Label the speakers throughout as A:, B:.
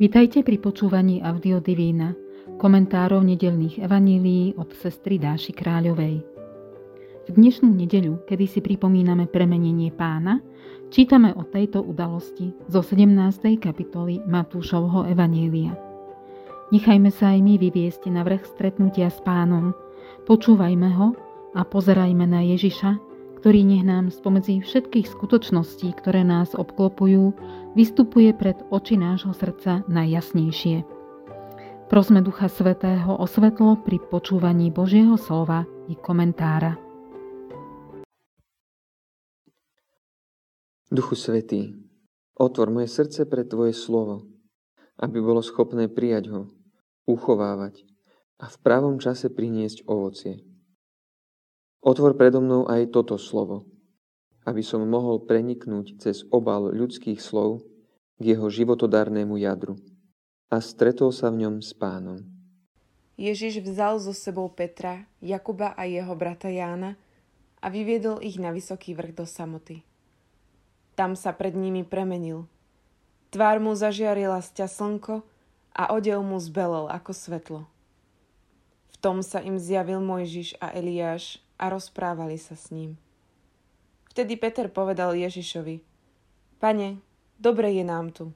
A: Vitajte pri počúvaní Audio Divína, komentárov nedelných evanílií od sestry Dáši Kráľovej. V dnešnú nedeľu, kedy si pripomíname premenenie pána, čítame o tejto udalosti zo 17. kapitoly Matúšovho evanília. Nechajme sa aj my vyviesť na vrch stretnutia s pánom, počúvajme ho a pozerajme na Ježiša, ktorý nech nám spomedzi všetkých skutočností, ktoré nás obklopujú, vystupuje pred oči nášho srdca najjasnejšie. Prosme Ducha Svetého o svetlo pri počúvaní Božieho slova i komentára.
B: Duchu Svetý, otvor moje srdce pre Tvoje slovo, aby bolo schopné prijať ho, uchovávať a v pravom čase priniesť ovocie. Otvor predo mnou aj toto slovo, aby som mohol preniknúť cez obal ľudských slov k jeho životodárnemu jadru a stretol sa v ňom s pánom.
C: Ježiš vzal so sebou Petra, Jakuba a jeho brata Jána a vyviedol ich na vysoký vrch do samoty. Tam sa pred nimi premenil. Tvár mu zažiarila sťa slnko a odev mu zbelel ako svetlo. V tom sa im zjavil Mojžiš a Eliáš a rozprávali sa s ním. Vtedy Peter povedal Ježišovi, Pane, dobre je nám tu.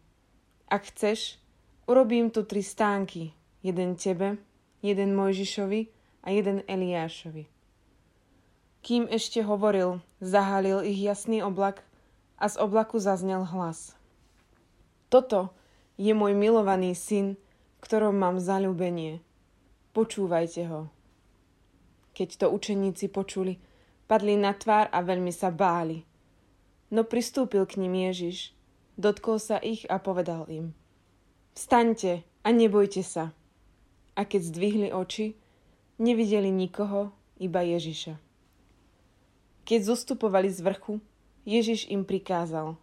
C: Ak chceš, urobím tu tri stánky, jeden tebe, jeden Mojžišovi a jeden Eliášovi. Kým ešte hovoril, zahalil ich jasný oblak a z oblaku zaznel hlas. Toto je môj milovaný syn, ktorom mám zalúbenie. Počúvajte ho. Keď to učeníci počuli, padli na tvár a veľmi sa báli. No pristúpil k ním Ježiš, dotkol sa ich a povedal im. Vstaňte a nebojte sa. A keď zdvihli oči, nevideli nikoho, iba Ježiša. Keď zostupovali z vrchu, Ježiš im prikázal.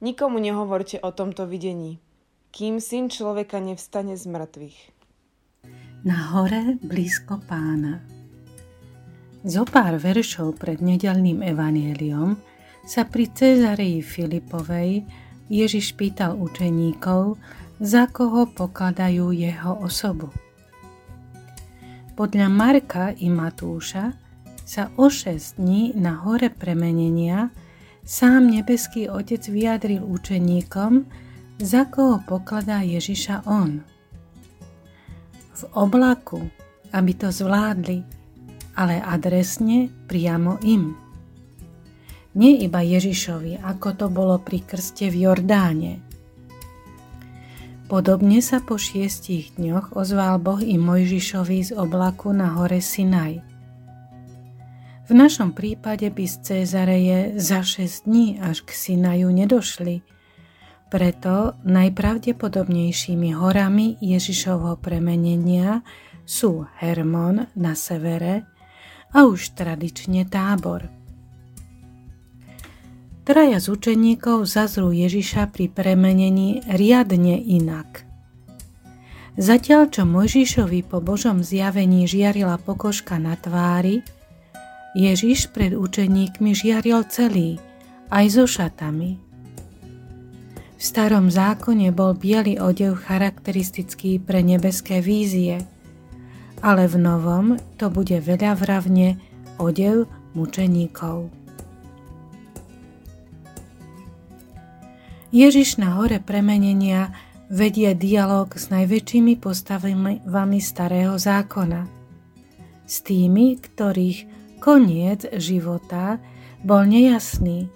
C: Nikomu nehovorte o tomto videní, kým syn človeka nevstane z mŕtvych.
D: Na hore blízko pána. Zo pár veršov pred nedelným evanieliom sa pri Cezareji Filipovej Ježiš pýtal učeníkov, za koho pokladajú jeho osobu. Podľa Marka i Matúša sa o 6 dní na hore premenenia sám nebeský Otec vyjadril učeníkom, za koho pokladá Ježiša on. V oblaku, aby to zvládli, ale adresne priamo im. Nie iba Ježišovi, ako to bolo pri krste v Jordáne. Podobne sa po šiestich dňoch ozval Boh i Mojžišovi z oblaku na hore Sinaj. V našom prípade by z Cezareje za 6 dní až k Sinaju nedošli, preto najpravdepodobnejšími horami Ježišovho premenenia sú Hermon na severe, a už tradične tábor. Traja z učeníkov zazrú Ježiša pri premenení riadne inak. Zatiaľ, čo Mojžišovi po Božom zjavení žiarila pokožka na tvári, Ježiš pred učeníkmi žiaril celý, aj so šatami. V starom zákone bol biely odev charakteristický pre nebeské vízie – ale v novom to bude veľa vravne odev mučeníkov. Ježiš na hore premenenia vedie dialog s najväčšími postavami starého zákona. S tými, ktorých koniec života bol nejasný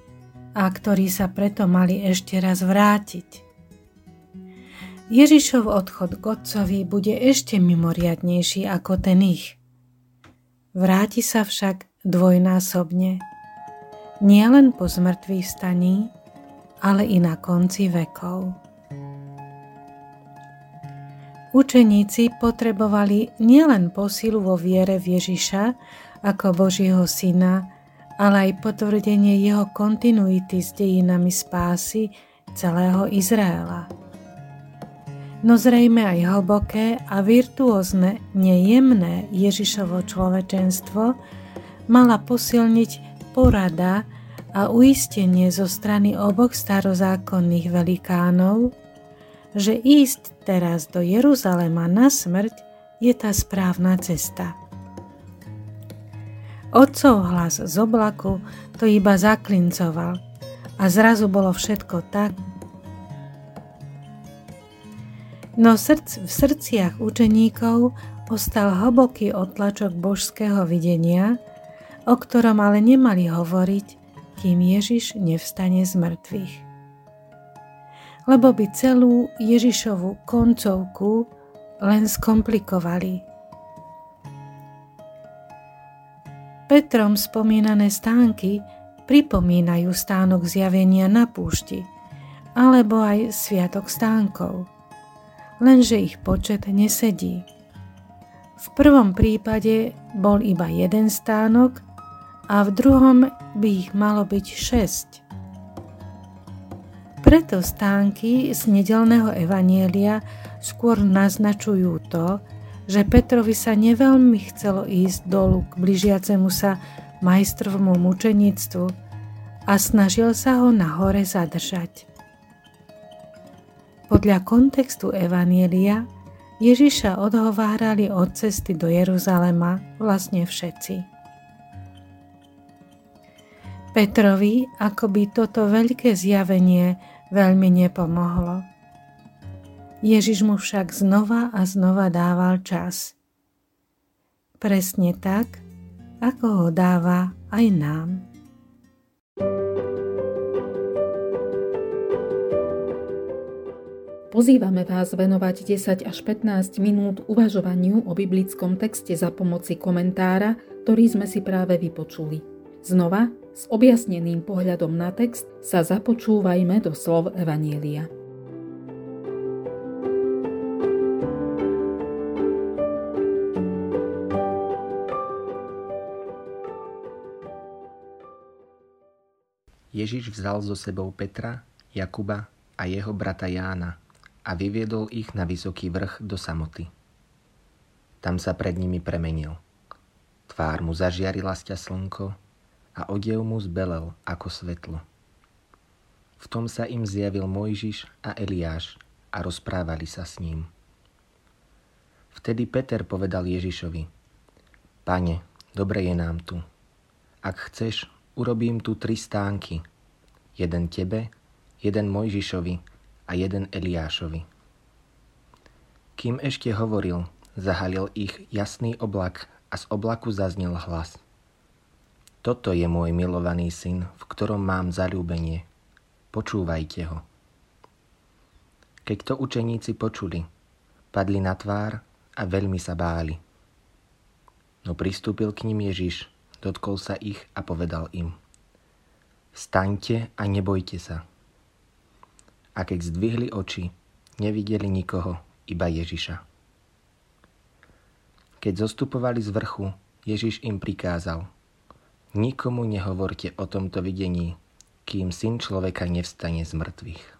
D: a ktorí sa preto mali ešte raz vrátiť. Ježišov odchod k Otcovi bude ešte mimoriadnejší ako ten ich. Vráti sa však dvojnásobne. Nie len po zmrtvých staní, ale i na konci vekov. Učeníci potrebovali nielen posilu vo viere v Ježiša ako Božieho syna, ale aj potvrdenie jeho kontinuity s dejinami spásy celého Izraela no zrejme aj hlboké a virtuózne, nejemné Ježišovo človečenstvo mala posilniť porada a uistenie zo strany oboch starozákonných velikánov, že ísť teraz do Jeruzalema na smrť je tá správna cesta. Otcov hlas z oblaku to iba zaklincoval a zrazu bolo všetko tak, no srdc, v srdciach učeníkov ostal hlboký otlačok božského videnia, o ktorom ale nemali hovoriť, kým Ježiš nevstane z mŕtvych. Lebo by celú Ježišovú koncovku len skomplikovali. Petrom spomínané stánky pripomínajú stánok zjavenia na púšti, alebo aj sviatok stánkov, lenže ich počet nesedí. V prvom prípade bol iba jeden stánok a v druhom by ich malo byť šesť. Preto stánky z nedelného evanielia skôr naznačujú to, že Petrovi sa neveľmi chcelo ísť dolu k blížiacemu sa majstrovmu mučenictvu a snažil sa ho na hore zadržať. Podľa kontextu Evanielia Ježiša odhovárali od cesty do Jeruzalema vlastne všetci. Petrovi akoby toto veľké zjavenie veľmi nepomohlo. Ježiš mu však znova a znova dával čas. Presne tak, ako ho dáva aj nám.
A: Pozývame vás venovať 10 až 15 minút uvažovaniu o biblickom texte za pomoci komentára, ktorý sme si práve vypočuli. Znova, s objasneným pohľadom na text sa započúvajme do slov Evanielia.
E: Ježiš vzal so sebou Petra, Jakuba a jeho brata Jána a vyviedol ich na vysoký vrch do samoty. Tam sa pred nimi premenil. Tvár mu zažiarila sťa slnko a odev mu zbelel ako svetlo. V tom sa im zjavil Mojžiš a Eliáš a rozprávali sa s ním. Vtedy Peter povedal Ježišovi, Pane, dobre je nám tu. Ak chceš, urobím tu tri stánky. Jeden tebe, jeden Mojžišovi a jeden Eliášovi. Kým ešte hovoril, zahalil ich jasný oblak a z oblaku zaznel hlas. Toto je môj milovaný syn, v ktorom mám zalúbenie. Počúvajte ho. Keď to učeníci počuli, padli na tvár a veľmi sa báli. No pristúpil k ním Ježiš, dotkol sa ich a povedal im Staňte a nebojte sa. A keď zdvihli oči, nevideli nikoho, iba Ježiša. Keď zostupovali z vrchu, Ježiš im prikázal Nikomu nehovorte o tomto videní, kým syn človeka nevstane z mŕtvych.